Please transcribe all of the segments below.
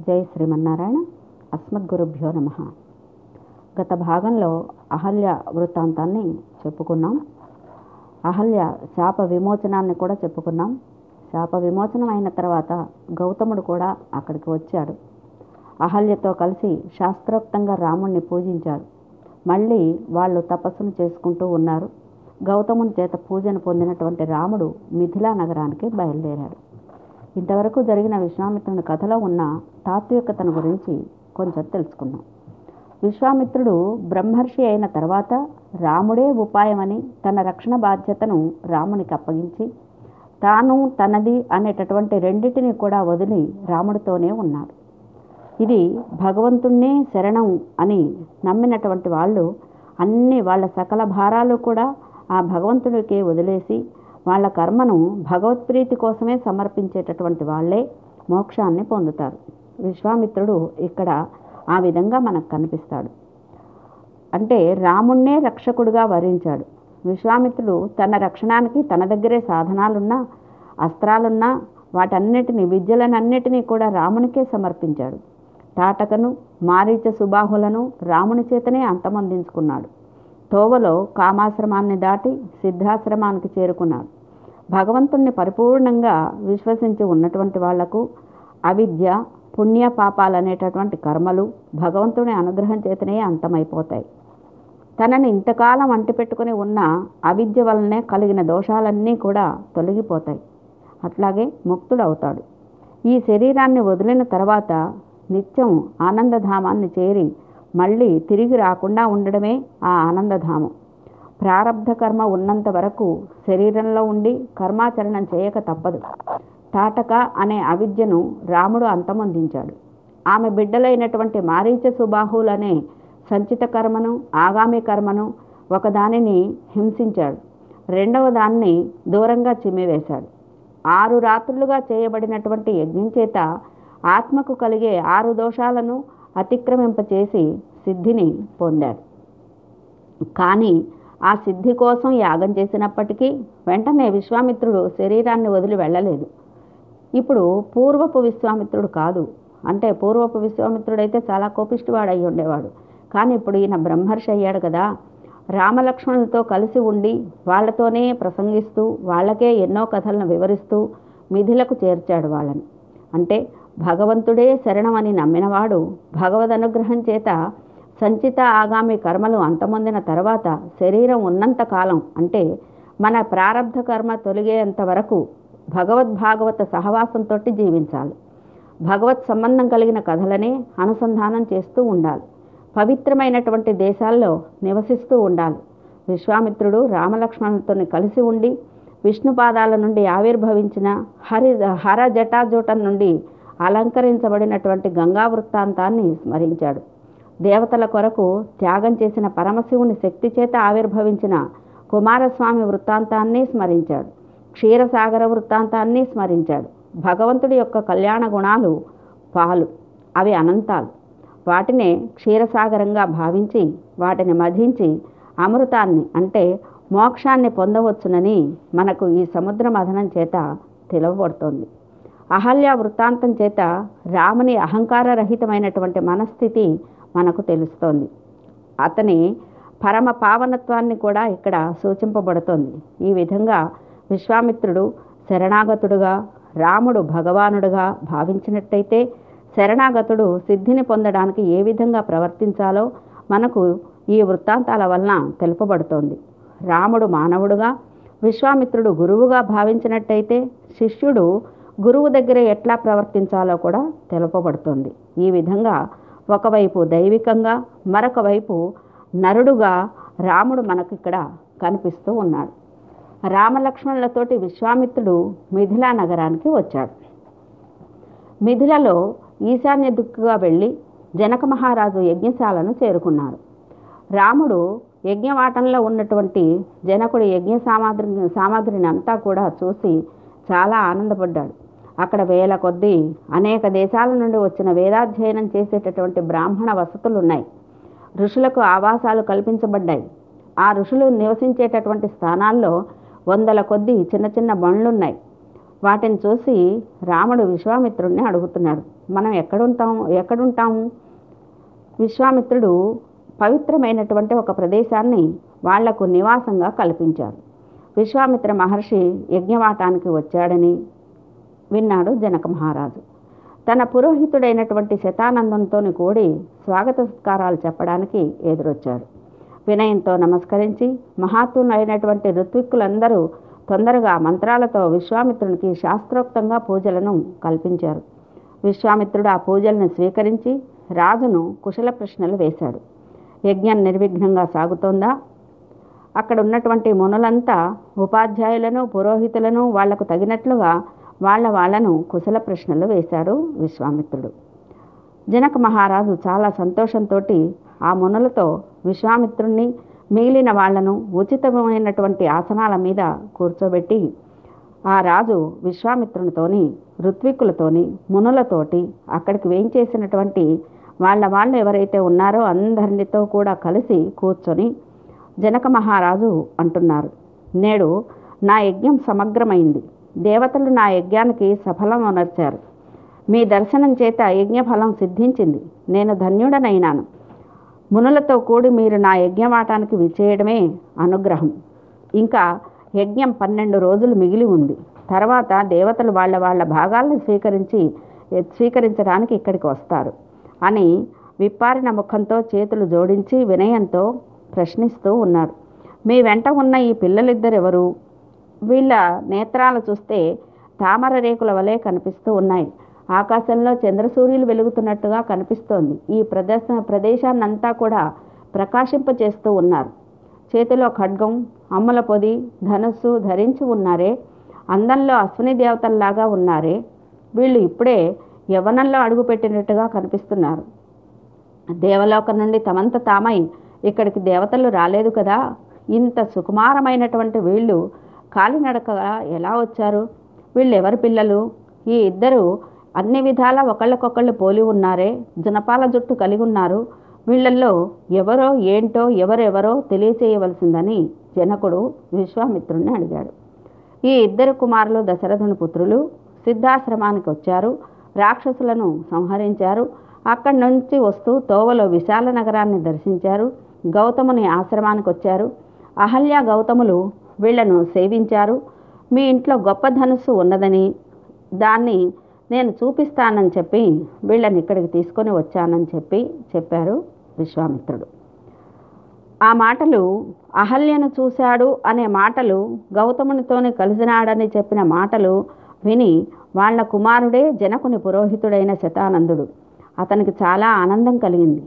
జై శ్రీమన్నారాయణ. అస్మద్గురుభ్యో నమ. గత భాగంలో అహల్య వృత్తాంతాన్ని చెప్పుకున్నాం. అహల్య శాప విమోచనాన్ని కూడా చెప్పుకున్నాం. శాప విమోచనం అయిన తర్వాత గౌతముడు కూడా అక్కడికి వచ్చాడు. అహల్యతో కలిసి శాస్త్రోక్తంగా రాముణ్ణి పూజించాడు. మళ్ళీ వాళ్ళు తపస్సును చేసుకుంటూ ఉన్నారు. గౌతముని చేత పూజను పొందినటువంటి రాముడు మిథిలా నగరానికి బయలుదేరాడు. ఇంతవరకు జరిగిన విశ్వామిత్రుని కథలో ఉన్న తాత్వికతను గురించి కొంచెం తెలుసుకుందాం. విశ్వామిత్రుడు బ్రహ్మర్షి అయిన తర్వాత రాముడే ఉపాయమని తన రక్షణ బాధ్యతను రామునికి అప్పగించి తాను తనది అనేటటువంటి రెండింటిని కూడా వదిలి రాముడితోనే ఉన్నాడు. ఇది భగవంతుణ్ణే శరణం అని నమ్మినటువంటి వాళ్ళు అన్ని వాళ్ళ సకల భారాలు కూడా ఆ భగవంతుడికే వదిలేసి వాళ్ళ కర్మను భగవత్ప్రీతి కోసమే సమర్పించేటటువంటి వాళ్ళే మోక్షాన్ని పొందుతారు. విశ్వామిత్రుడు ఇక్కడ ఆ విధంగా మనకు కనిపిస్తాడు. అంటే రాముణ్ణే రక్షకుడుగా వరించాడు. విశ్వామిత్రుడు తన రక్షణానికి తన దగ్గరే సాధనాలున్నా అస్త్రాలున్నా వాటన్నిటిని విద్యలనన్నిటినీ కూడా రామునికే సమర్పించాడు. తాటకను మారీచ సుబాహులను రాముని చేతనే అంతమొందించుకున్నాడు. తోవలో కామాశ్రమాన్ని దాటి సిద్ధాశ్రమానికి చేరుకున్నాడు. భగవంతుణ్ణి పరిపూర్ణంగా విశ్వసించి ఉన్నటువంటి వాళ్ళకు అవిద్య పుణ్య పాపాలు అనేటటువంటి కర్మలు భగవంతుని అనుగ్రహం చేతనే అంతమైపోతాయి. తనని ఇంతకాలం అంటిపెట్టుకుని ఉన్న అవిద్య వలనే కలిగిన దోషాలన్నీ కూడా తొలగిపోతాయి. అట్లాగే ముక్తుడవుతాడు. ఈ శరీరాన్ని వదిలిన తర్వాత నిత్యం ఆనందధామాన్ని చేరి మళ్ళీ తిరిగి రాకుండా ఉండడమే ఆ ఆనందధామం. ప్రారంధ కర్మ ఉన్నంత వరకు శరీరంలో ఉండి కర్మాచరణం చేయక తప్పదు. తాటక అనే అవిద్యను రాముడు అంతమొందించాడు. ఆమె బిడ్డలైనటువంటి మారీచ సుబాహులనే సంచిత కర్మను ఆగామి కర్మను ఒకదానిని హింసించాడు. రెండవ దాన్ని దూరంగా చిమ్మివేశాడు. ఆరు రాత్రులుగా చేయబడినటువంటి యజ్ఞం చేత ఆత్మకు కలిగే ఆరు దోషాలను అతిక్రమింపచేసి సిద్ధిని పొందాడు. కానీ ఆ సిద్ధి కోసం యాగం చేసినప్పటికీ వెంటనే విశ్వామిత్రుడు శరీరాన్ని వదిలి వెళ్ళలేదు. ఇప్పుడు పూర్వపు విశ్వామిత్రుడు కాదు. అంటే పూర్వపు విశ్వామిత్రుడైతే చాలా కోపిష్టివాడు అయి ఉండేవాడు. కానీ ఇప్పుడు ఈయన బ్రహ్మర్షి అయ్యాడు కదా. రామలక్ష్మణులతో కలిసి ఉండి వాళ్ళతోనే ప్రసంగిస్తూ వాళ్ళకే ఎన్నో కథలను వివరిస్తూ మిథిలకు చేర్చాడు వాళ్ళని. అంటే భగవంతుడే శరణమని నమ్మినవాడు భగవద్ అనుగ్రహం చేత సంచిత ఆగామి కర్మలు అంతమొందిన తర్వాత శరీరం ఉన్నంత కాలం అంటే మన ప్రారంధ కర్మ తొలగేంత వరకు భగవద్భాగవత సహవాసంతో జీవించాలి. భగవత్ సంబంధం కలిగిన కథలనే అనుసంధానం చేస్తూ ఉండాలి. పవిత్రమైనటువంటి దేశాల్లో నివసిస్తూ ఉండాలి. విశ్వామిత్రుడు రామలక్ష్మణులతో కలిసి ఉండి విష్ణుపాదాల నుండి ఆవిర్భవించిన హరి హర జటాజూటం నుండి అలంకరించబడినటువంటి గంగా వృత్తాంతాన్ని స్మరించాడు. దేవతల కొరకు త్యాగం చేసిన పరమశివుని శక్తి చేత ఆవిర్భవించిన కుమారస్వామి వృత్తాంతాన్ని స్మరించాడు. క్షీరసాగర వృత్తాంతాన్ని స్మరించాడు. భగవంతుడి యొక్క కళ్యాణ గుణాలు పాలు అవి అనంతాలు. వాటినే క్షీరసాగరంగా భావించి వాటిని మధించి అమృతాన్ని అంటే మోక్షాన్ని పొందవచ్చునని మనకు ఈ సముద్ర మథనం చేత తెలవబడుతోంది అహల్య వృత్తాంతం చేత రాముని అహంకారరహితమైనటువంటి మనస్థితి మనకు తెలుస్తోంది. అతని పరమ పావనత్వాన్ని కూడా ఇక్కడ సూచింపబడుతోంది. ఈ విధంగా విశ్వామిత్రుడు శరణాగతుడుగా రాముడు భగవానుడుగా భావించినట్టయితే శరణాగతుడు సిద్ధిని పొందడానికి ఏ విధంగా ప్రవర్తించాలో మనకు ఈ వృత్తాంతాల వలన తెలుపబడుతోంది. రాముడు మానవుడుగా విశ్వామిత్రుడు గురువుగా భావించినట్టయితే శిష్యుడు గురువు దగ్గర ఎట్లా ప్రవర్తించాలో కూడా తెలుపబడుతుంది. ఈ విధంగా ఒకవైపు దైవికంగా మరొక వైపు నరుడుగా రాముడు మనకిక్కడ కనిపిస్తూ ఉన్నాడు. రామలక్ష్మణులతోటి విశ్వామిత్రుడు మిథిలా నగరానికి వచ్చాడు. మిథిలలో ఈశాన్య దిక్కుగా వెళ్ళి జనక మహారాజు యజ్ఞశాలను చేరుకున్నారు. రాముడు యజ్ఞవాటంలో ఉన్నటువంటి జనకుడి యజ్ఞ సామాగ్రి సామాగ్రిని అంతా కూడా చూసి చాలా ఆనందపడ్డాడు. అక్కడ వేల కొద్దీ అనేక దేశాల నుండి వచ్చిన వేదాధ్యయనం చేసేటటువంటి బ్రాహ్మణ వసతులు ఉన్నాయి ఋషులకు ఆవాసాలు కల్పించబడ్డాయి. ఆ ఋషులు నివసించేటటువంటి స్థానాల్లో వందల కొద్దీ చిన్న చిన్న బండ్లున్నాయి. వాటిని చూసి రాముడు విశ్వామిత్రుడిని అడుగుతున్నాడు మనం ఎక్కడుంటాం? ఎక్కడుంటాము విశ్వామిత్రుడు పవిత్రమైనటువంటి ఒక ప్రదేశాన్ని వాళ్ళకు నివాసంగా కల్పించారు విశ్వామిత్ర మహర్షి యజ్ఞవాటానికి వచ్చాడని విన్నాడు జనక మహారాజు. తన పురోహితుడైనటువంటి శతానందంతోని కూడి స్వాగత సత్కారాలు చెప్పడానికి ఎదురొచ్చాడు. వినయంతో నమస్కరించి మహాత్ములైనటువంటి ఋత్విక్కులందరూ తొందరగా మంత్రాలతో విశ్వామిత్రునికి శాస్త్రోక్తంగా పూజలను కల్పించారు. విశ్వామిత్రుడు ఆ పూజలను స్వీకరించి రాజును కుశల ప్రశ్నలు వేశాడు. యజ్ఞం నిర్విఘ్నంగా సాగుతోందా? అక్కడ ఉన్నటువంటి మునులంతా ఉపాధ్యాయులను పురోహితులను వాళ్ళకు తగినట్లుగా వాళ్ళ వాళ్ళను కుశల ప్రశ్నలు వేశాడు విశ్వామిత్రుడు. జనక మహారాజు చాలా సంతోషంతో ఆ మునులతో విశ్వామిత్రుణ్ణి మిగిలిన వాళ్ళను ఉచితమైనటువంటి ఆసనాల మీద కూర్చోబెట్టి ఆ రాజు విశ్వామిత్రునితోని ఋత్వికులతోని మునులతోటి అక్కడికి వేయించేసినటువంటి వాళ్ళ వాళ్ళు ఎవరైతే ఉన్నారో అందరితో కూడా కలిసి కూర్చొని జనక మహారాజు అంటున్నారు. నేడు నా యజ్ఞం సమగ్రమైంది. దేవతలు నా యజ్ఞానికి సఫలం అనర్చారు. మీ దర్శనం చేత యజ్ఞఫలం సిద్ధించింది. నేను ధన్యుడనైనాను. మునులతో కూడి మీరు నా యజ్ఞవాటానికి విచేయడమే అనుగ్రహం. ఇంకా యజ్ఞం పన్నెండు రోజులు మిగిలి ఉంది. తర్వాత దేవతలు వాళ్ళ వాళ్ళ భాగాలను స్వీకరించి స్వీకరించడానికి ఇక్కడికి వస్తారు అని విప్పారిన ముఖంతో చేతులు జోడించి వినయంతో ప్రశ్నిస్తూ ఉన్నారు. మీ వెంట ఉన్న ఈ పిల్లలిద్దరెవరు? వీళ్ళ నేత్రాలు చూస్తే తామర రేకుల వలె కనిపిస్తూ ఉన్నాయి. ఆకాశంలో చంద్రసూర్యులు వెలుగుతున్నట్టుగా కనిపిస్తోంది. ఈ ప్రదర్శన ప్రదేశాన్నంతా కూడా ప్రకాశింపచేస్తూ ఉన్నారు. చేతిలో ఖడ్గం అమ్మల పొది ధనుస్సు ధరించి ఉన్నారే. అందంలో అశ్విని దేవతల్లాగా ఉన్నారే. వీళ్ళు ఇప్పుడే యవనంలో అడుగుపెట్టినట్టుగా కనిపిస్తున్నారు. దేవలోకం నుండి తమంత తామై ఇక్కడికి దేవతలు రాలేదు కదా. ఇంత సుకుమారమైనటువంటి వీళ్ళు కాలినడకగా ఎలా వచ్చారు? వీళ్ళెవరి పిల్లలు? ఈ ఇద్దరు అన్ని విధాలా ఒకళ్ళకొకళ్ళు పోలి ఉన్నారే జనపాల జుట్టు కలిగి ఉన్నారు. వీళ్ళల్లో ఎవరో ఏంటో ఎవరెవరో తెలియచేయవలసిందని జనకుడు విశ్వామిత్రుణ్ణి అడిగాడు. ఈ ఇద్దరు కుమారులు దశరథుని పుత్రులు సిద్ధాశ్రమానికి వచ్చారు రాక్షసులను సంహరించారు. అక్కడి నుంచి వస్తూ తోవలో విశాల నగరాన్ని దర్శించారు గౌతముని ఆశ్రమానికి వచ్చారు. అహల్య గౌతములు వీళ్ళను సేవించారు. మీ ఇంట్లో గొప్ప ధనుస్సు ఉన్నదని దాన్ని నేను చూపిస్తానని చెప్పి వీళ్ళని ఇక్కడికి తీసుకొని వచ్చానని చెప్పి చెప్పారు విశ్వామిత్రుడు. ఆ మాటలు అహల్యను చూశాడు అనే మాటలు గౌతమునితోనే కలిసినాడని చెప్పిన మాటలు విని వాళ్ళ కుమారుడే జనకుని పురోహితుడైన శతానందుడు. అతనికి చాలా ఆనందం కలిగింది.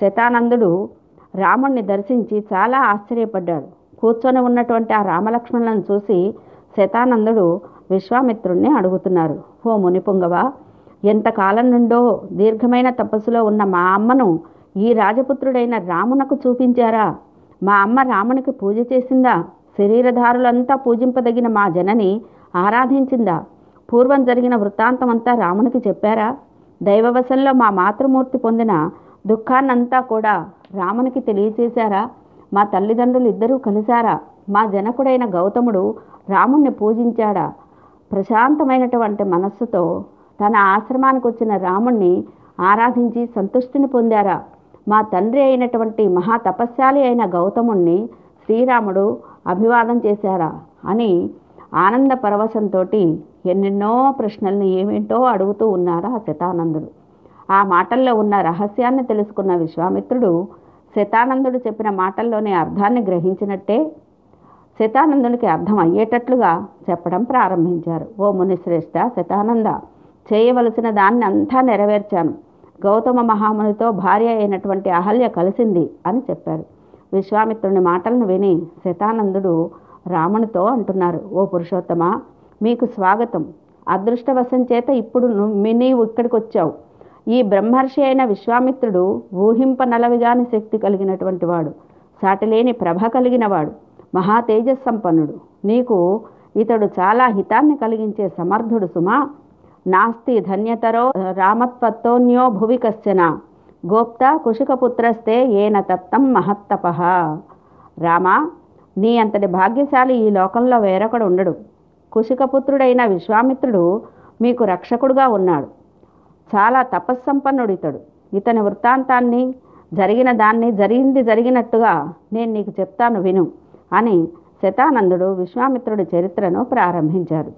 శతానందుడు రాముణ్ణి దర్శించి చాలా ఆశ్చర్యపడ్డాడు. కూర్చొని ఉన్నటువంటి ఆ రామలక్ష్మణులను చూసి శతానందుడు విశ్వామిత్రుణ్ణి అడుగుతున్నారు ఓ మునిపుంగవ ఎంతకాలం నుండో దీర్ఘమైన తపస్సులో ఉన్న మా అమ్మను ఈ రాజపుత్రుడైన రామునకు చూపించారా? మా అమ్మ రామునికి పూజ చేసిందా? శరీరధారులంతా పూజింపదగిన మా జనని ఆరాధించిందా? పూర్వం జరిగిన వృత్తాంతమంతా రామునికి చెప్పారా? దైవవశంలో మా మాతృమూర్తి పొందిన దుఃఖాన్నంతా కూడా రామునికి తెలియచేశారా? మా తల్లిదండ్రులు ఇద్దరూ కలిశారా? మా జనకుడైన గౌతముడు రాముణ్ణి పూజించాడా? ప్రశాంతమైనటువంటి మనస్సుతో తన ఆశ్రమానికి వచ్చిన రాముణ్ణి ఆరాధించి సంతుష్టిని పొందారా? మా తండ్రి అయినటువంటి మహాతపస్శాలి అయిన గౌతముణ్ణి శ్రీరాముడు అభివాదం చేశారా? అని ఆనంద పరవశంతో ఎన్నెన్నో ప్రశ్నల్ని ఏమేంటో అడుగుతూ ఉన్నారా శతానందుడు. ఆ మాటల్లో ఉన్న రహస్యాన్ని తెలుసుకున్న విశ్వామిత్రుడు శతానందుడు చెప్పిన మాటల్లోని అర్థాన్ని గ్రహించినట్టే శతానందునికి అర్థం అయ్యేటట్లుగా చెప్పడం ప్రారంభించారు. ఓ మునిశ్రేష్ఠ శతానంద చేయవలసిన దాన్ని అంతా నెరవేర్చాను. గౌతమ మహామునితో భార్య అయినటువంటి అహల్య కలిసింది అని చెప్పారు. విశ్వామిత్రుని మాటలను విని శతానందుడు రామునితో అంటున్నారు. ఓ పురుషోత్తమ మీకు స్వాగతం. అదృష్టవశం చేత ఇప్పుడు ను- నీవు ఇక్కడికి వచ్చావు ఈ బ్రహ్మర్షి అయిన విశ్వామిత్రుడు ఊహింప నలవిగాని శక్తి కలిగినటువంటి వాడు. సాటిలేని ప్రభ కలిగినవాడు. మహా తేజస్సంపన్నుడు. నీకు ఇతడు చాలా హితాన్ని కలిగించే సమర్థుడు సుమా. నాస్తి ధన్యతరో రామత్వత్తోన్యో భువి కశ్చన. గోప్త కుశికపుత్రస్తే ఏన తత్తం మహత్తప. రామా నీ అంతటి భాగ్యశాలి ఈ లోకంలో వేరొకడు ఉండడు. కుశికపుత్రుడైన విశ్వామిత్రుడు మీకు రక్షకుడుగా ఉన్నాడు. చాలా తపస్సంపన్నుడు ఇతడు ఇతని వృత్తాంతాన్ని జరిగిన దాన్ని జరిగింది జరిగినట్టుగా నేను నీకు చెప్తాను విను అని శతానందుడు విశ్వామిత్రుడి చరిత్రను ప్రారంభించాడు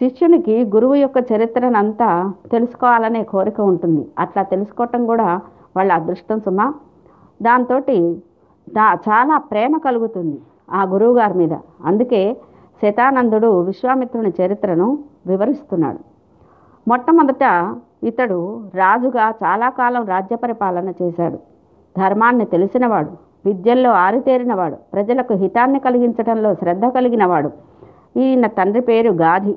శిష్యునికి గురువు యొక్క చరిత్రనంతా తెలుసుకోవాలనే కోరిక ఉంటుంది. అట్లా తెలుసుకోవటం కూడా వాళ్ళ అదృష్టం సుమా. దాంతో దా చాలా ప్రేమ కలుగుతుంది ఆ గురువు గారి మీద. అందుకే శతానందుడు విశ్వామిత్రుని చరిత్రను వివరిస్తున్నాడు. మొట్టమొదట ఇతడు రాజుగా చాలా కాలం రాజ్య పరిపాలన చేశాడు. ధర్మాన్ని తెలిసినవాడు విద్యల్లో ఆరితేరినవాడు ప్రజలకు హితాన్ని కలిగించడంలో శ్రద్ధ కలిగినవాడు. ఈయన తండ్రి పేరు గాధి.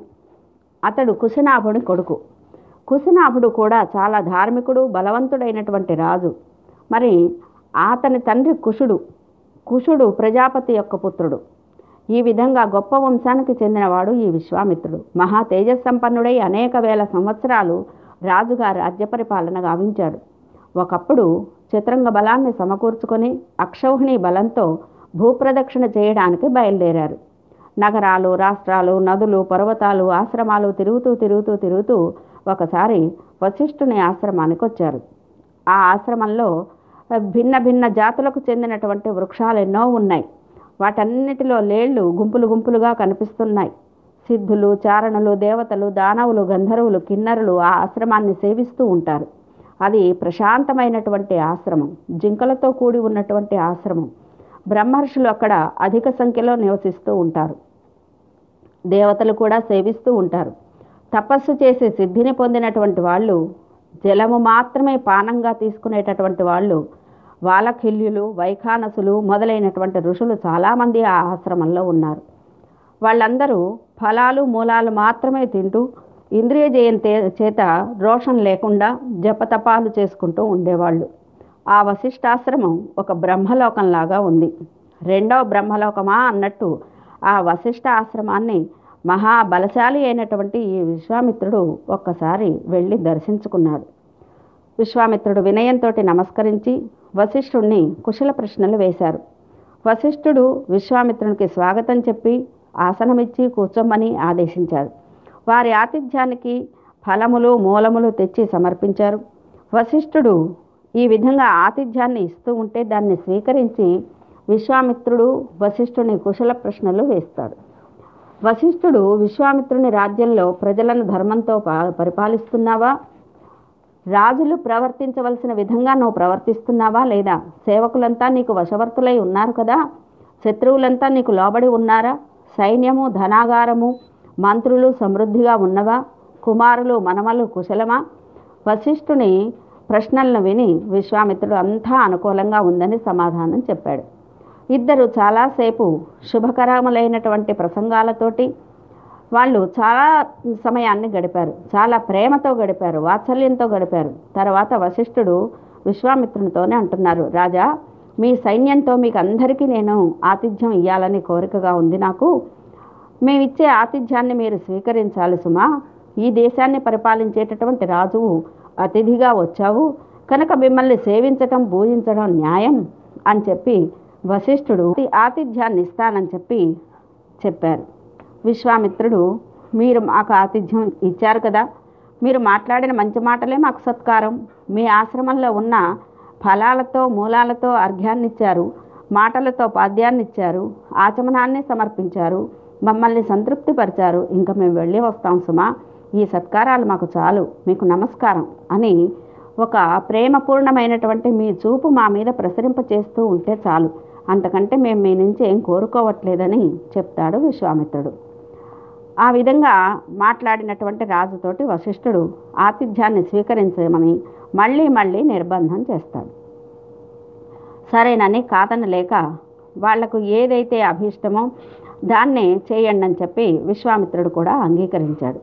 అతడు కుశనాభుని కొడుకు. కుశనాభుడు కూడా చాలా ధార్మికుడు బలవంతుడైనటువంటి రాజు. మరి అతని తండ్రి కుషుడు. కుషుడు ప్రజాపతి యొక్క పుత్రుడు. ఈ విధంగా గొప్ప వంశానికి చెందినవాడు ఈ విశ్వామిత్రుడు. మహా తేజస్సంపన్నుడై అనేక వేల సంవత్సరాలు రాజుగా రాజ్య గావించాడు. ఒకప్పుడు చిత్రంగ బలాన్ని సమకూర్చుకొని అక్షౌహిణి బలంతో భూప్రదక్షిణ చేయడానికి బయలుదేరారు. నగరాలు రాష్ట్రాలు నదులు పర్వతాలు ఆశ్రమాలు తిరుగుతూ తిరుగుతూ తిరుగుతూ ఒకసారి వశిష్ఠుని ఆశ్రమానికి వచ్చారు. ఆ ఆశ్రమంలో భిన్న భిన్న జాతులకు చెందినటువంటి వృక్షాలు ఎన్నో ఉన్నాయి. వాటన్నిటిలో లేళ్ళు గుంపులు గుంపులుగా కనిపిస్తున్నాయి. సిద్ధులు చారణులు దేవతలు దానవులు గంధర్వులు కిన్నరులు ఆ ఆశ్రమాన్ని సేవిస్తూ ఉంటారు. అది ప్రశాంతమైనటువంటి ఆశ్రమం జింకలతో కూడి ఉన్నటువంటి ఆశ్రమం. బ్రహ్మర్షులు అక్కడ అధిక సంఖ్యలో నివసిస్తూ ఉంటారు. దేవతలు కూడా సేవిస్తూ ఉంటారు. తపస్సు చేసి సిద్ధిని పొందినటువంటి వాళ్ళు జలము మాత్రమే పానంగా తీసుకునేటటువంటి వాళ్ళు వాలఖిల్యులు వైఖానసులు మొదలైనటువంటి ఋషులు చాలామంది ఆ ఆశ్రమంలో ఉన్నారు. వాళ్ళందరూ ఫలాలు మూలాలు మాత్రమే తింటూ ఇంద్రియ జయంతే చేత రోషం లేకుండా జపతపాలు చేసుకుంటూ ఉండేవాళ్ళు. ఆ వశిష్ఠాశ్రమం ఒక బ్రహ్మలోకంలాగా ఉంది. రెండవ బ్రహ్మలోకమా అన్నట్టు ఆ వశిష్ఠ ఆశ్రమాన్ని మహాబలశాలి అయినటువంటి ఈ విశ్వామిత్రుడు ఒక్కసారి వెళ్ళి దర్శించుకున్నాడు. విశ్వామిత్రుడు వినయంతో నమస్కరించి వశిష్ఠుణ్ణి కుశల ప్రశ్నలు వేశారు. వశిష్ఠుడు విశ్వామిత్రునికి స్వాగతం చెప్పి ఆసనమిచ్చి కూర్చోమని ఆదేశించారు. వారి ఆతిథ్యానికి ఫలములు మూలములు తెచ్చి సమర్పించారు. వశిష్ఠుడు ఈ విధంగా ఆతిథ్యాన్ని ఇస్తూ ఉంటే దాన్ని స్వీకరించి విశ్వామిత్రుడు వశిష్ఠుని కుశల ప్రశ్నలు వేస్తాడు. వశిష్ఠుడు విశ్వామిత్రుని రాజ్యంలో ప్రజలను ధర్మంతో పా- పరిపాలిస్తున్నావా? రాజులు ప్రవర్తించవలసిన విధంగా నువ్వు ప్రవర్తిస్తున్నావా లేదా? సేవకులంతా నీకు వశవర్తులై ఉన్నారు కదా? శత్రువులంతా నీకు లోబడి ఉన్నారా? సైన్యము ధనాగారము మంత్రులు సమృద్ధిగా ఉన్నవా? కుమారులు మనమలు కుశలమా? వశిష్ఠుని ప్రశ్నలను విని విశ్వామిత్రుడు అంతా అనుకూలంగా ఉందని సమాధానం చెప్పాడు. ఇద్దరు చాలాసేపు శుభకరములైనటువంటి ప్రసంగాలతోటి వాళ్ళు చాలా సమయాన్ని గడిపారు. చాలా ప్రేమతో గడిపారు వాత్సల్యంతో గడిపారు. తర్వాత వశిష్ఠుడు విశ్వామిత్రునితోనే అంటున్నారు రాజా మీ సైన్యంతో మీకు అందరికీ నేను ఆతిథ్యం ఇవ్వాలని కోరికగా ఉంది నాకు. మేమిచ్చే ఆతిథ్యాన్ని మీరు స్వీకరించాలి సుమా. ఈ దేశాన్ని పరిపాలించేటటువంటి రాజువు అతిథిగా వచ్చావు. కనుక మిమ్మల్ని సేవించటం పూజించడం న్యాయం అని చెప్పి వశిష్ఠుడు ఆతిథ్యాన్ని ఇస్తానని చెప్పి చెప్పారు. విశ్వామిత్రుడు మీరు మాకు ఆతిథ్యం ఇచ్చారు కదా. మీరు మాట్లాడిన మంచి మాటలే మాకు సత్కారం. మీ ఆశ్రమంలో ఉన్న ఫలాలతో మూలాలతో అర్ఘ్యాన్నిచ్చారు. మాటలతో పాద్యాన్ని ఇచ్చారు ఆచమనాన్ని సమర్పించారు. మమ్మల్ని సంతృప్తిపరిచారు. ఇంకా మేము వెళ్ళి వస్తాం సుమా. ఈ సత్కారాలు మాకు చాలు. మీకు నమస్కారం అని ఒక ప్రేమపూర్ణమైనటువంటి మీ చూపు మా మీద ప్రసరింప చేస్తూ ఉంటే చాలు. అంతకంటే మేము మీ నుంచి ఏం కోరుకోవట్లేదని చెప్తాడు విశ్వామిత్రుడు. ఆ విధంగా మాట్లాడినటువంటి రాజుతోటి వశిష్ఠుడు ఆతిథ్యాన్ని స్వీకరించమని మళ్ళీ మళ్ళీ నిర్బంధం చేస్తాడు. సరేనని కాదనలేక వాళ్ళకు ఏదైతే అభిష్టమో దాన్నే చేయండి అని చెప్పి విశ్వామిత్రుడు కూడా అంగీకరించాడు.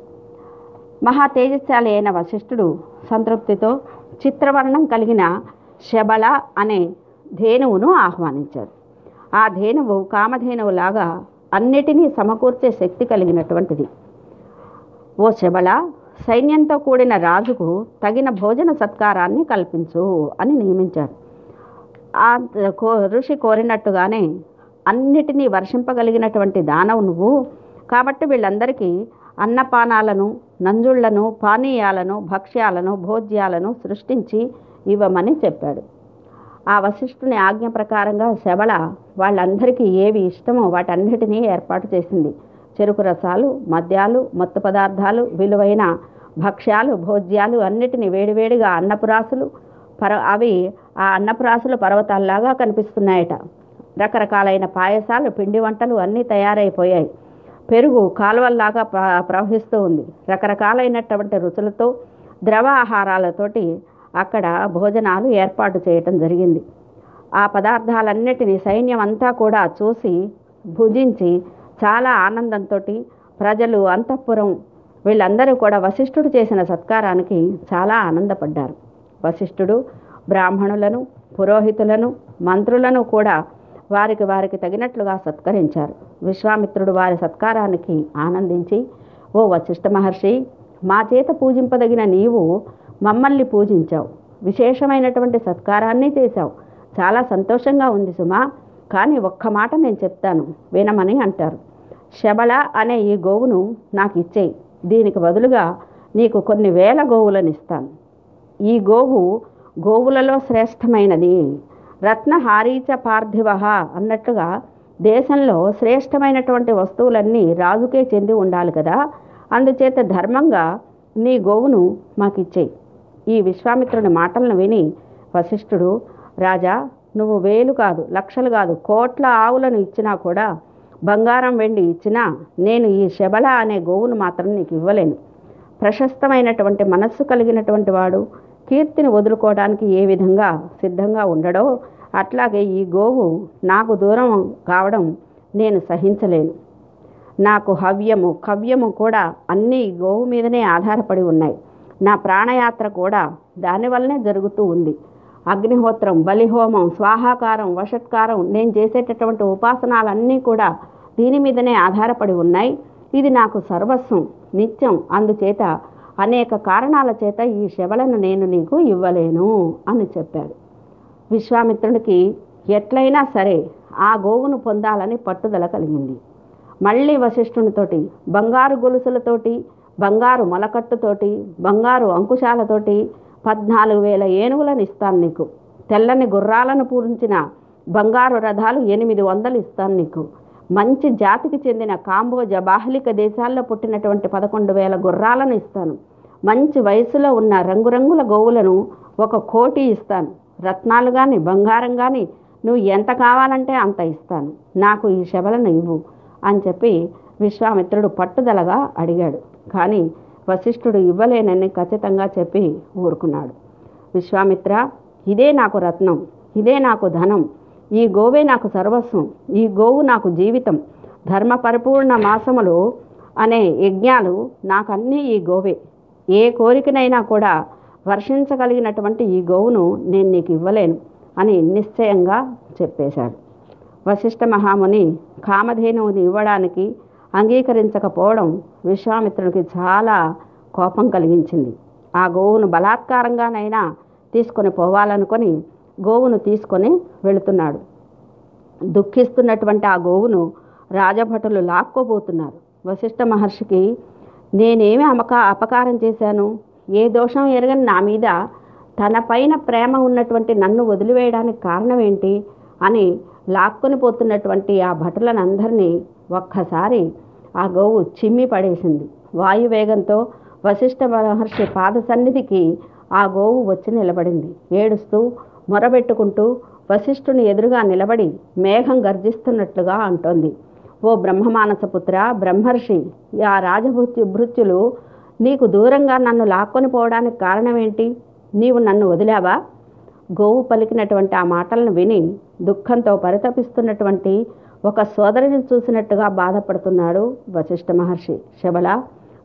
మహా తేజస్శాలి అయిన వశిష్ఠుడు సంతృప్తితో చిత్రవర్ణం కలిగిన శబళ అనే ధేనువును ఆహ్వానించాడు. ఆ ధేనువు కామధేనువులాగా అన్నిటినీ సమకూర్చే శక్తి కలిగినటువంటిది. ఓ శబళ సైన్యంతో కూడిన రాజుకు తగిన భోజన సత్కారాన్ని కల్పించు అని నియమించాడు ఆ కో ఋషి కోరినట్టుగానే అన్నిటినీ వర్షింపగలిగినటువంటి దానవు నువ్వు. కాబట్టి వీళ్ళందరికీ అన్నపానాలను నంజుళ్ళను పానీయాలను భక్ష్యాలను భోజ్యాలను సృష్టించి ఇవ్వమని చెప్పాడు. ఆ వశిష్ఠుని ఆజ్ఞ ప్రకారంగా శబళ వాళ్ళందరికీ ఏవి ఇష్టమో వాటన్నిటినీ ఏర్పాటు చేసింది. చెరుకు రసాలు మద్యాలు మత్తు పదార్థాలు విలువైన భక్ష్యాలు భోజ్యాలు అన్నిటినీ వేడివేడిగా అన్నపురాసులు పర అవి ఆ అన్నపురాసులు పర్వతాల్లాగా కనిపిస్తున్నాయట. రకరకాలైన పాయసాలు పిండి వంటలు అన్నీ తయారైపోయాయి. పెరుగు కాలువల్లాగా ప్రవహిస్తూ ఉంది. రకరకాలైనటువంటి రుచులతో ద్రవ ఆహారాలతోటి అక్కడ భోజనాలు ఏర్పాటు చేయటం జరిగింది. ఆ పదార్థాలన్నిటినీ సైన్యం అంతా కూడా చూసి భుజించి చాలా ఆనందంతో ప్రజలు అంతఃపురం వీళ్ళందరూ కూడా వశిష్ఠుడు చేసిన సత్కారానికి చాలా ఆనందపడ్డారు. వశిష్ఠుడు బ్రాహ్మణులను పురోహితులను మంత్రులను కూడా వారికి వారికి తగినట్లుగా సత్కరించారు. విశ్వామిత్రుడు వారి సత్కారానికి ఆనందించి ఓ వశిష్ఠ మహర్షి మా చేత పూజింపదగిన నీవు మమ్మల్ని పూజించావు. విశేషమైనటువంటి సత్కారాన్ని చేశావు. చాలా సంతోషంగా ఉంది సుమా. కానీ ఒక్క మాట నేను చెప్తాను. వినమని అంటారు. శబళ అనే ఈ గోవును నాకు ఇచ్చేయి దీనికి బదులుగా నీకు కొన్ని వేల గోవులను ఇస్తాను ఈ గోవు గోవులలో శ్రేష్టమైనది. రత్నహారీచ పార్థివహ పార్థివ అన్నట్టుగా దేశంలో శ్రేష్టమైనటువంటి వస్తువులన్నీ రాజుకే చెంది ఉండాలి కదా. అందుచేత ధర్మంగా నీ గోవును మాకిచ్చేయి. ఈ విశ్వామిత్రుని మాటలను విని వశిష్ఠుడు రాజా నువ్వు వేలు కాదు లక్షలు కాదు కోట్ల ఆవులను ఇచ్చినా కూడా బంగారం వెండి ఇచ్చినా నేను ఈ శబల అనే గోవును మాత్రం నీకు ఇవ్వలేను. ప్రశస్తమైనటువంటి మనస్సు కలిగినటువంటి వాడు కీర్తిని వదులుకోవడానికి ఏ విధంగా సిద్ధంగా ఉండడో అట్లాగే ఈ గోవు నాకు దూరం కావడం నేను సహించలేను. నాకు హవ్యము కవ్యము కూడా అన్నీ గోవు మీదనే ఆధారపడి ఉన్నాయి. నా ప్రాణయాత్ర కూడా దానివల్లనే జరుగుతూ ఉంది. అగ్నిహోత్రం బలిహోమం స్వాహాకారం వషత్కారం నేను చేసేటటువంటి ఉపాసనాలన్నీ కూడా దీని మీదనే ఆధారపడి ఉన్నాయి. ఇది నాకు సర్వస్వం నిత్యం. అందుచేత అనేక కారణాల చేత ఈ శవలను నేను నీకు ఇవ్వలేను అని చెప్పాడు. విశ్వామిత్రుడికి ఎట్లయినా సరే ఆ గోవును పొందాలని పట్టుదల కలిగింది. మళ్ళీ వశిష్ఠునితోటి బంగారు గొలుసులతోటి బంగారు మొలకట్టుతోటి బంగారు అంకుశాలతోటి పద్నాలుగు వేల ఏనుగులను ఇస్తాను నీకు. తెల్లని గుర్రాలను పూరించిన బంగారు రథాలు ఎనిమిది వందలు ఇస్తాను నీకు. మంచి జాతికి చెందిన కాంబోజ బాహ్లిక దేశాల్లో పుట్టినటువంటి పదకొండు వేల గుర్రాలను ఇస్తాను మంచి వయసులో ఉన్న రంగురంగుల గోవులను ఒక కోటి ఇస్తాను. రత్నాలు కానీ బంగారం కానీ నువ్వు ఎంత కావాలంటే అంత ఇస్తాను. నాకు ఈ శబలను ఇవ్వు అని చెప్పి విశ్వామిత్రుడు పట్టుదలగా అడిగాడు. కానీ వశిష్ఠుడు ఇవ్వలేనని ఖచ్చితంగా చెప్పి ఊరుకున్నాడు. విశ్వామిత్ర ఇదే నాకు రత్నం ఇదే నాకు ధనం ఈ గోవే నాకు సర్వస్వం ఈ గోవు నాకు జీవితం ధర్మ పరిపూర్ణ మాసములు అనే యజ్ఞాలు నాకన్నీ ఈ గోవే. ఏ కోరికనైనా కూడా వర్షించగలిగినటువంటి ఈ గోవును నేను నీకు ఇవ్వలేను అని నిశ్చయంగా చెప్పేశాడు. వశిష్ఠ మహాముని కామధేనువుని ఇవ్వడానికి అంగీకరించకపోవడం విశ్వామిత్రునికి చాలా కోపం కలిగించింది. ఆ గోవును బలాత్కారంగానైనా తీసుకొని పోవాలనుకొని గోవును తీసుకొని వెళుతున్నాడు. దుఃఖిస్తున్నటువంటి ఆ గోవును రాజభటులు లాక్కోబోతున్నారు. వశిష్ఠ మహర్షికి నేనేమి అమక అపకారం చేశాను? ఏ దోషం ఎరగని నా మీద తన పైన ప్రేమ ఉన్నటువంటి నన్ను వదిలివేయడానికి కారణం ఏంటి అని లాక్కొని పోతున్నటువంటి ఆ భటులనందరినీ ఒక్కసారి ఆ గోవు చిమ్మి పడేసింది. వాయువేగంతో వశిష్ఠ మహర్షి పాద సన్నిధికి ఆ గోవు వచ్చి నిలబడింది. ఏడుస్తూ మొరబెట్టుకుంటూ వశిష్ఠుని ఎదురుగా నిలబడి మేఘం గర్జిస్తున్నట్లుగా అంటోంది. ఓ బ్రహ్మమానసపుత్ర బ్రహ్మర్షి ఆ రాజభృత్యు భృత్యులు నీకు దూరంగా నన్ను లాక్కొని పోవడానికి కారణం ఏంటి నీవు నన్ను వదిలావా? గోవు పలికినటువంటి ఆ మాటలను విని దుఃఖంతో పరితపిస్తున్నటువంటి ఒక సోదరిని చూసినట్టుగా బాధపడుతున్నాడు వశిష్ఠ మహర్షి. శబల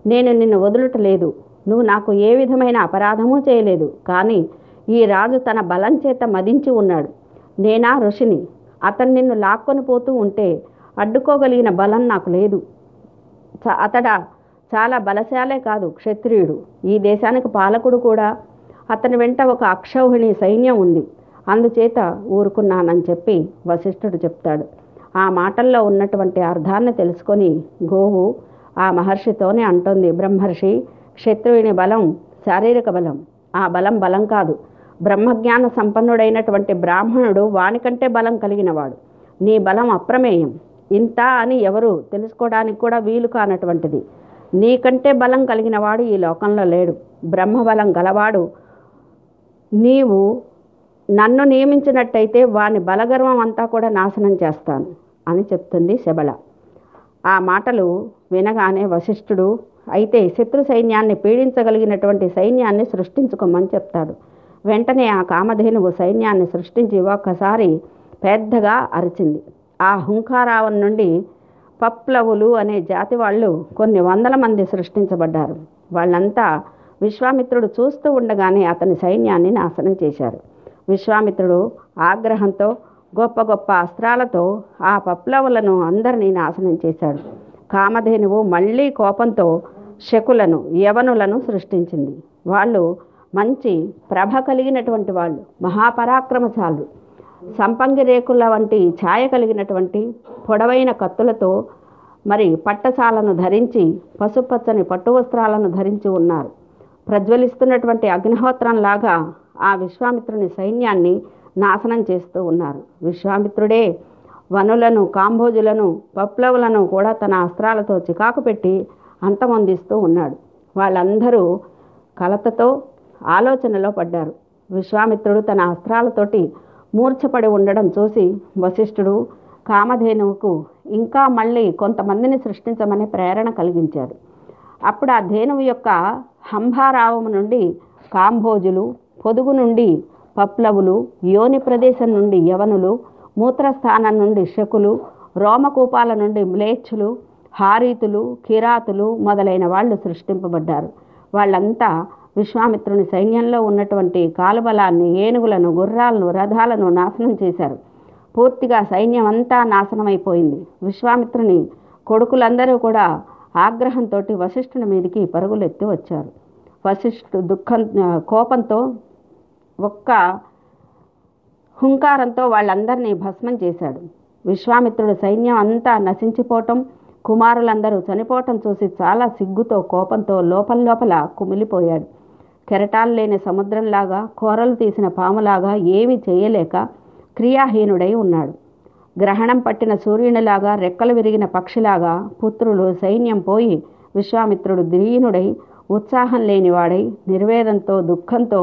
నేను నిన్ను వదులుటలేదు. నువ్వు నాకు ఏ విధమైన అపరాధము చేయలేదు. కానీ ఈ రాజు తన బలం చేత మదించి ఉన్నాడు. నేనా ఋషిని? అతను నిన్ను లాక్కొని పోతూ ఉంటే అడ్డుకోగలిగిన బలం నాకు లేదు. అతడ? చాలా బలశాలే కాదు క్షత్రియుడు. ఈ దేశానికి పాలకుడు కూడా. అతని వెంట ఒక అక్షౌహిణి సైన్యం ఉంది. అందుచేత ఊరుకున్నానని చెప్పి వశిష్ఠుడు చెప్తాడు. ఆ మాటల్లో ఉన్నటువంటి అర్థాన్ని తెలుసుకొని గోవు ఆ మహర్షితోనే అంటుంది బ్రహ్మర్షి శత్రువుని బలం శారీరక బలం. ఆ బలం బలం కాదు. బ్రహ్మజ్ఞాన సంపన్నుడైనటువంటి బ్రాహ్మణుడు వానికంటే బలం కలిగినవాడు. నీ బలం అప్రమేయం. ఇంత అని ఎవరు తెలుసుకోవడానికి కూడా వీలు కానటువంటిది. నీకంటే బలం కలిగినవాడు ఈ లోకంలో లేడు. బ్రహ్మబలం గలవాడు నీవు నన్ను నియమించినట్టయితే వాని బలగర్వం అంతా కూడా నాశనం చేస్తాను. అని చెప్తుంది శబళ. ఆ మాటలు వినగానే వశిష్ఠుడు అయితే శత్రు సైన్యాన్ని పీడించగలిగినటువంటి సైన్యాన్ని సృష్టించుకోమని చెప్తాడు. వెంటనే ఆ కామధేనువు సైన్యాన్ని సృష్టించి ఒక్కసారి పెద్దగా అరిచింది. ఆ హుంకారావం నుండి పప్లవులు అనే జాతి వాళ్ళు కొన్ని వందల మంది సృష్టించబడ్డారు. వాళ్ళంతా విశ్వామిత్రుడు చూస్తూ ఉండగానే అతని సైన్యాన్ని నాశనం చేశారు. విశ్వామిత్రుడు ఆగ్రహంతో గొప్ప గొప్ప అస్త్రాలతో ఆ పప్లవులను అందరినీ నాశనం చేశాడు. కామధేనువు మళ్ళీ కోపంతో శకులను యవనులను సృష్టించింది. వాళ్ళు మంచి ప్రభ కలిగినటువంటి వాళ్ళు మహాపరాక్రమశాలు. సంపంగి రేకుల వంటి ఛాయ కలిగినటువంటి పొడవైన కత్తులతో మరి పట్టసాలను ధరించి పసుపచ్చని పట్టు వస్త్రాలను ధరించి ఉన్నారు. ప్రజ్వలిస్తున్నటువంటి అగ్నిహోత్రంలాగా ఆ విశ్వామిత్రుని సైన్యాన్ని నాశనం చేస్తూ ఉన్నారు. విశ్వామిత్రుడే వనులను కాంభోజులను పప్లవులను కూడా తన అస్త్రాలతో చికాకు పెట్టి అంతమొందిస్తూ ఉన్నాడు. వాళ్ళందరూ కలతతో ఆలోచనలో పడ్డారు. విశ్వామిత్రుడు తన అస్త్రాలతోటి మూర్ఛపడి ఉండడం చూసి వశిష్ఠుడు కామధేనువుకు ఇంకా మళ్ళీ కొంతమందిని సృష్టించమని ప్రేరణ కలిగించారు అప్పుడు ఆ ధేనువు యొక్క హంభారావము నుండి కాంభోజులు పొదుగు నుండి పప్లవులు యోని ప్రదేశం నుండి యవనులు మూత్రస్థానం నుండి శకులు రోమకూపాల నుండి మ్లేచ్ఛులు హారీతులు కిరాతులు మొదలైన వాళ్ళు సృష్టింపబడ్డారు. వాళ్ళంతా విశ్వామిత్రుని సైన్యంలో ఉన్నటువంటి కాలుబలాన్ని ఏనుగులను గుర్రాలను రథాలను నాశనం చేశారు. పూర్తిగా సైన్యం అంతా నాశనమైపోయింది. విశ్వామిత్రుని కొడుకులందరూ కూడా ఆగ్రహంతో వశిష్ఠుని మీదకి పరుగులెత్తి వచ్చారు. వశిష్ఠుడు దుఃఖం కోపంతో ఒక్క హుంకారంతో వాళ్ళందరినీ భస్మం చేశాడు. విశ్వామిత్రుడు సైన్యం అంతా నశించిపోవటం కుమారులందరూ చనిపోవటం చూసి చాలా సిగ్గుతో కోపంతో లోపల లోపల కుమిలిపోయాడు. కెరటాలు లేని సముద్రంలాగా కూరలు తీసిన పాములాగా ఏమీ చేయలేక క్రియాహీనుడై ఉన్నాడు. గ్రహణం పట్టిన సూర్యునిలాగా రెక్కలు విరిగిన పక్షిలాగా పుత్రులు సైన్యం పోయి విశ్వామిత్రుడు దీనుడై ఉత్సాహం లేనివాడై నిర్వేదంతో దుఃఖంతో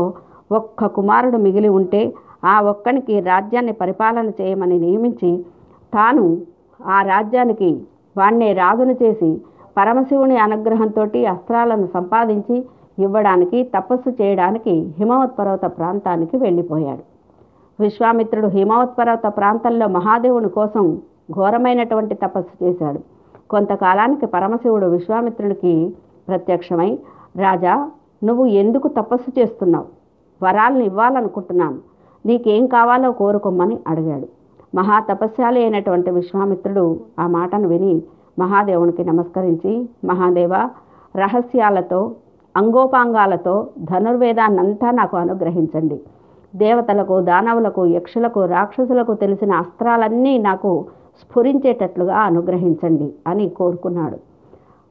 ఒక్క కుమారుడు మిగిలి ఉంటే ఆ ఒక్కనికి రాజ్యాన్ని పరిపాలన చేయమని నియమించి తాను ఆ రాజ్యానికి వాణ్ణే రాజును చేసి పరమశివుని అనుగ్రహంతో అస్త్రాలను సంపాదించి ఇవ్వడానికి తపస్సు చేయడానికి హిమవత్ పర్వత ప్రాంతానికి వెళ్ళిపోయాడు. విశ్వామిత్రుడు హిమవత్ పర్వత ప్రాంతంలో మహాదేవుని కోసం ఘోరమైనటువంటి తపస్సు చేశాడు. కొంతకాలానికి పరమశివుడు విశ్వామిత్రుడికి ప్రత్యక్షమై రాజా నువ్వు ఎందుకు తపస్సు చేస్తున్నావు? వరాలను ఇవ్వాలనుకుంటున్నాను. నీకేం కావాలో కోరుకోమని అడిగాడు. మహా తపస్యాలి అయినటువంటి విశ్వామిత్రుడు ఆ మాటను విని మహాదేవునికి నమస్కరించి మహాదేవ రహస్యాలతో అంగోపాంగాలతో ధనుర్వేదాన్నంతా నాకు అనుగ్రహించండి. దేవతలకు దానవులకు యక్షులకు రాక్షసులకు తెలిసిన అస్త్రాలన్నీ నాకు స్ఫురించేటట్లుగా అనుగ్రహించండి అని కోరుకున్నాడు.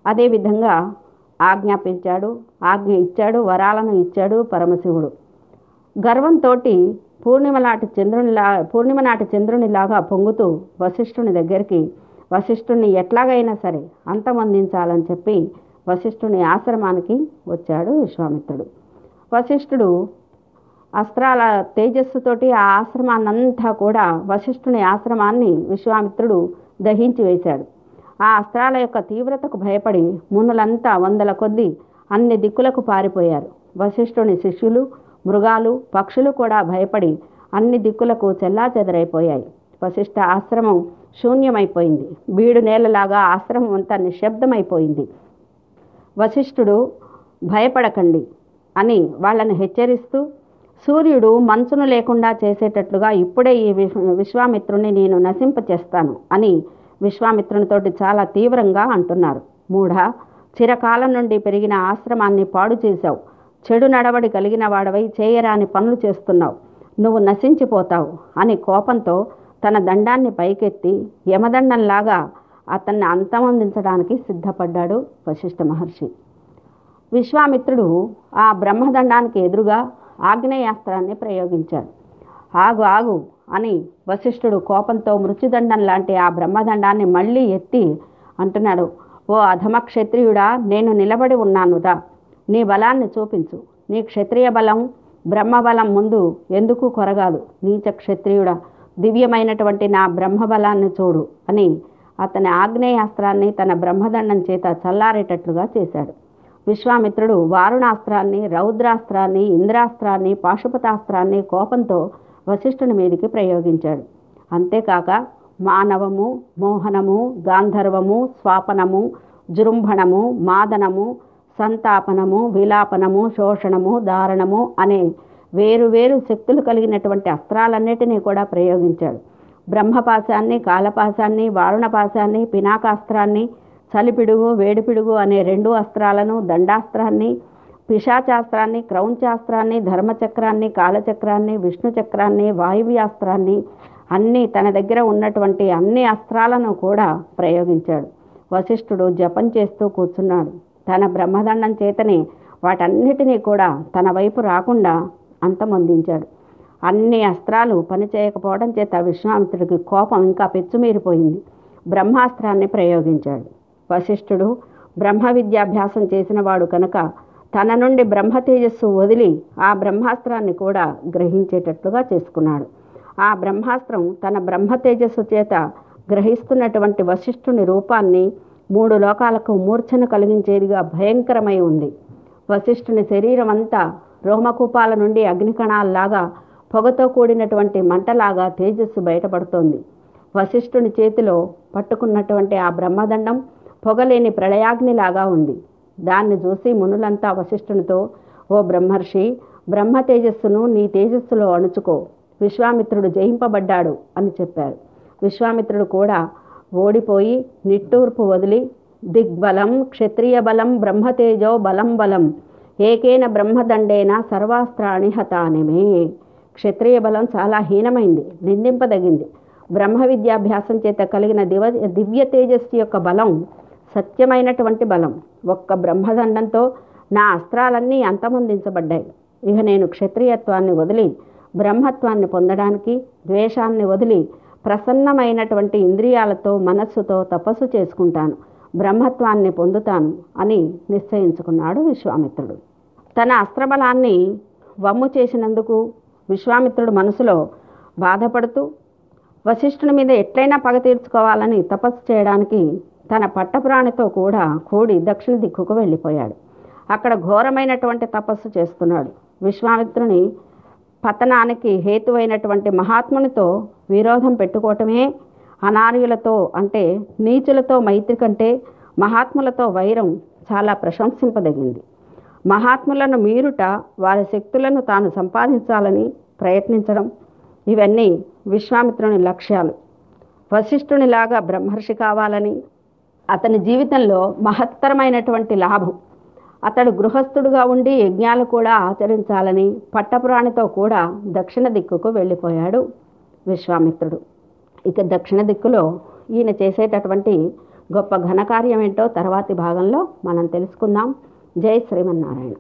అదేవిధంగా ఆజ్ఞాపించాడు. ఆజ్ఞ ఇచ్చాడు వరాలను ఇచ్చాడు పరమశివుడు. గర్వంతో పూర్ణిమ నాటి చంద్రునిలా పూర్ణిమ నాటి చంద్రునిలాగా పొంగుతూ వశిష్ఠుని దగ్గరికి వశిష్ఠుని ఎట్లాగైనా సరే అంతమందించాలని చెప్పి వశిష్ఠుని ఆశ్రమానికి వచ్చాడు విశ్వామిత్రుడు. వశిష్ఠుడు అస్త్రాల తేజస్సుతోటి ఆ ఆశ్రమాన్నంతా కూడా వశిష్ఠుని ఆశ్రమాన్ని విశ్వామిత్రుడు దహించి వేశాడు. ఆ అస్త్రాల యొక్క తీవ్రతకు భయపడి మునులంతా వందల కొద్దీ అన్ని దిక్కులకు పారిపోయారు. వశిష్ఠుని శిష్యులు మృగాలు పక్షులు కూడా భయపడి అన్ని దిక్కులకు చెల్లాచెదరైపోయాయి. వశిష్ఠ ఆశ్రమం శూన్యమైపోయింది. బీడు నేలలాగా ఆశ్రమం అంతా నిశ్శబ్దమైపోయింది. వశిష్ఠుడు భయపడకండి అని వాళ్ళని హెచ్చరిస్తూ సూర్యుడు మంచును లేకుండా చేసేటట్లుగా ఇప్పుడే ఈ విశ్వామిత్రుని నేను నశింపచేస్తాను అని విశ్వామిత్రునితోటి చాలా తీవ్రంగా అంటున్నారు. మూఢ చిరకాలం నుండి పెరిగిన ఆశ్రమాన్ని పాడు చేశావు. చెడు నడవడి కలిగిన వాడవై చేయరాని పనులు చేస్తున్నావు. నువ్వు నశించిపోతావు అని కోపంతో తన దండాన్ని పైకెత్తి యమదండంలాగా అతన్ని అంతమందించడానికి సిద్ధపడ్డాడు వశిష్ఠ మహర్షి. విశ్వామిత్రుడు ఆ బ్రహ్మదండానికి ఎదురుగా ఆగ్నేయాస్త్రాన్ని ప్రయోగించాడు. ఆగు ఆగు అని వశిష్ఠుడు కోపంతో మృత్యుదండం లాంటి ఆ బ్రహ్మదండాన్ని మళ్ళీ ఎత్తి అంటున్నాడు. ఓ అధమ క్షత్రియుడా నేను నిలబడి ఉన్నానుదా నీ బలాన్ని చూపించు. నీ క్షత్రియ బలం బ్రహ్మబలం ముందు ఎందుకు కొరగాదు? నీచ క్షత్రియుడ దివ్యమైనటువంటి నా బ్రహ్మబలాన్ని చూడు అని అతని ఆగ్నేయాస్త్రాన్ని తన బ్రహ్మదండం చేత చల్లారేటట్లుగా చేశాడు. విశ్వామిత్రుడు వారుణాస్త్రాన్ని రౌద్రాస్త్రాన్ని ఇంద్రాస్త్రాన్ని పాశుపతాస్త్రాన్ని కోపంతో వశిష్ఠుని మీదికి ప్రయోగించాడు. అంతేకాక మానవము మోహనము గాంధర్వము స్వాపనము జృంభణము మాదనము సంతాపనము విలాపనము శోషణము దారణము అనే వేరు వేరు శక్తులు కలిగినటువంటి అస్త్రాలన్నిటినీ కూడా ప్రయోగించాడు. బ్రహ్మపాశాన్ని కాలపాశాన్ని వారుణపాశాన్ని పినాకాస్త్రాన్ని చలిపిడుగు వేడిపిడుగు అనే రెండు అస్త్రాలను దండాస్త్రాన్ని పిశాచాస్త్రాన్ని క్రౌంచాస్త్రాన్ని ధర్మచక్రాన్ని కాలచక్రాన్ని విష్ణు చక్రాన్ని వాయువ్యాస్త్రాన్ని అన్నీ తన దగ్గర ఉన్నటువంటి అన్ని అస్త్రాలను కూడా ప్రయోగించాడు. వశిష్ఠుడు జపం చేస్తూ కూర్చున్నాడు. తన బ్రహ్మదండం చేతనే వాటన్నిటినీ కూడా తన వైపు రాకుండా అంతమొందించాడు. అన్ని అస్త్రాలు పనిచేయకపోవడం చేత విశ్వామిత్రుడికి కోపం ఇంకా పెచ్చుమీరిపోయింది. బ్రహ్మాస్త్రాన్ని ప్రయోగించాడు. వశిష్ఠుడు బ్రహ్మ విద్యాభ్యాసం చేసినవాడు కనుక తన నుండి బ్రహ్మ తేజస్సు వదిలి ఆ బ్రహ్మాస్త్రాన్ని కూడా గ్రహించేటట్లుగా చేసుకున్నాడు. ఆ బ్రహ్మాస్త్రం తన బ్రహ్మ తేజస్సు చేత గ్రహిస్తున్నటువంటి వశిష్ఠుని రూపాన్ని మూడు లోకాలకు మూర్ఛను కలిగించేదిగా భయంకరమై ఉంది. వశిష్ఠుని శరీరం అంతా రోమకూపాల నుండి అగ్నికణాల్లాగా పొగతో కూడినటువంటి మంటలాగా తేజస్సు బయటపడుతోంది. వశిష్ఠుని చేతిలో పట్టుకున్నటువంటి ఆ బ్రహ్మదండం పొగలేని ప్రళయాగ్నిలాగా ఉంది. దాన్ని చూసి మునులంతా వశిష్ఠునితో ఓ బ్రహ్మర్షి బ్రహ్మ తేజస్సును నీ తేజస్సులో అణుచుకో. విశ్వామిత్రుడు జయింపబడ్డాడు అని చెప్పారు. విశ్వామిత్రుడు కూడా ఓడిపోయి నిట్టూర్పు వదిలి దిగ్బలం క్షత్రియ బలం బ్రహ్మతేజో బలం బలం. ఏకేన బ్రహ్మదండేన సర్వాస్త్రాణి హతానిమే. క్షత్రియ బలం చాలా హీనమైంది నిందింపదగింది. బ్రహ్మ విద్యాభ్యాసం చేత కలిగిన దివ దివ్య తేజస్సు యొక్క బలం సత్యమైనటువంటి బలం. ఒక్క బ్రహ్మదండంతో నా అస్త్రాలన్నీ అంతమొందించబడ్డాయి. ఇక నేను క్షత్రియత్వాన్ని వదిలి బ్రహ్మత్వాన్ని పొందడానికి ద్వేషాన్ని వదిలి ప్రసన్నమైనటువంటి ఇంద్రియాలతో మనస్సుతో తపస్సు చేసుకుంటాను. బ్రహ్మత్వాన్ని పొందుతాను అని నిశ్చయించుకున్నాడు విశ్వామిత్రుడు. తన అస్త్రబలాన్ని వమ్ము చేసినందుకు విశ్వామిత్రుడు మనసులో బాధపడుతూ వశిష్ఠుని మీద ఎట్లయినా పగ తీర్చుకోవాలని తపస్సు చేయడానికి తన పట్టపురాణితో కూడా కూడి దక్షిణ దిక్కుకు వెళ్ళిపోయాడు. అక్కడ ఘోరమైనటువంటి తపస్సు చేస్తున్నాడు. విశ్వామిత్రుని పతనానికి హేతువైనటువంటి మహాత్మునితో విరోధం పెట్టుకోవటమే అనార్యులతో అంటే నీచులతో మైత్రి కంటే మహాత్ములతో వైరం చాలా ప్రశంసింపదగింది. మహాత్ములను మీరుట వారి శక్తులను తాను సంపాదించాలని ప్రయత్నించడం ఇవన్నీ విశ్వామిత్రుని లక్ష్యాలు. వశిష్ఠునిలాగా బ్రహ్మర్షి కావాలని అతని జీవితంలో మహత్తరమైనటువంటి లాభం. అతడు గృహస్థుడుగా ఉండి యజ్ఞాలు కూడా ఆచరించాలని పట్టపురాణితో కూడా దక్షిణ దిక్కుకు వెళ్ళిపోయాడు విశ్వామిత్రుడు. ఇక దక్షిణ దిక్కులో ఈయన చేసేటటువంటి గొప్ప ఘనకార్యం ఏంటో తర్వాతి భాగంలో మనం తెలుసుకుందాం. జై శ్రీమన్నారాయణ.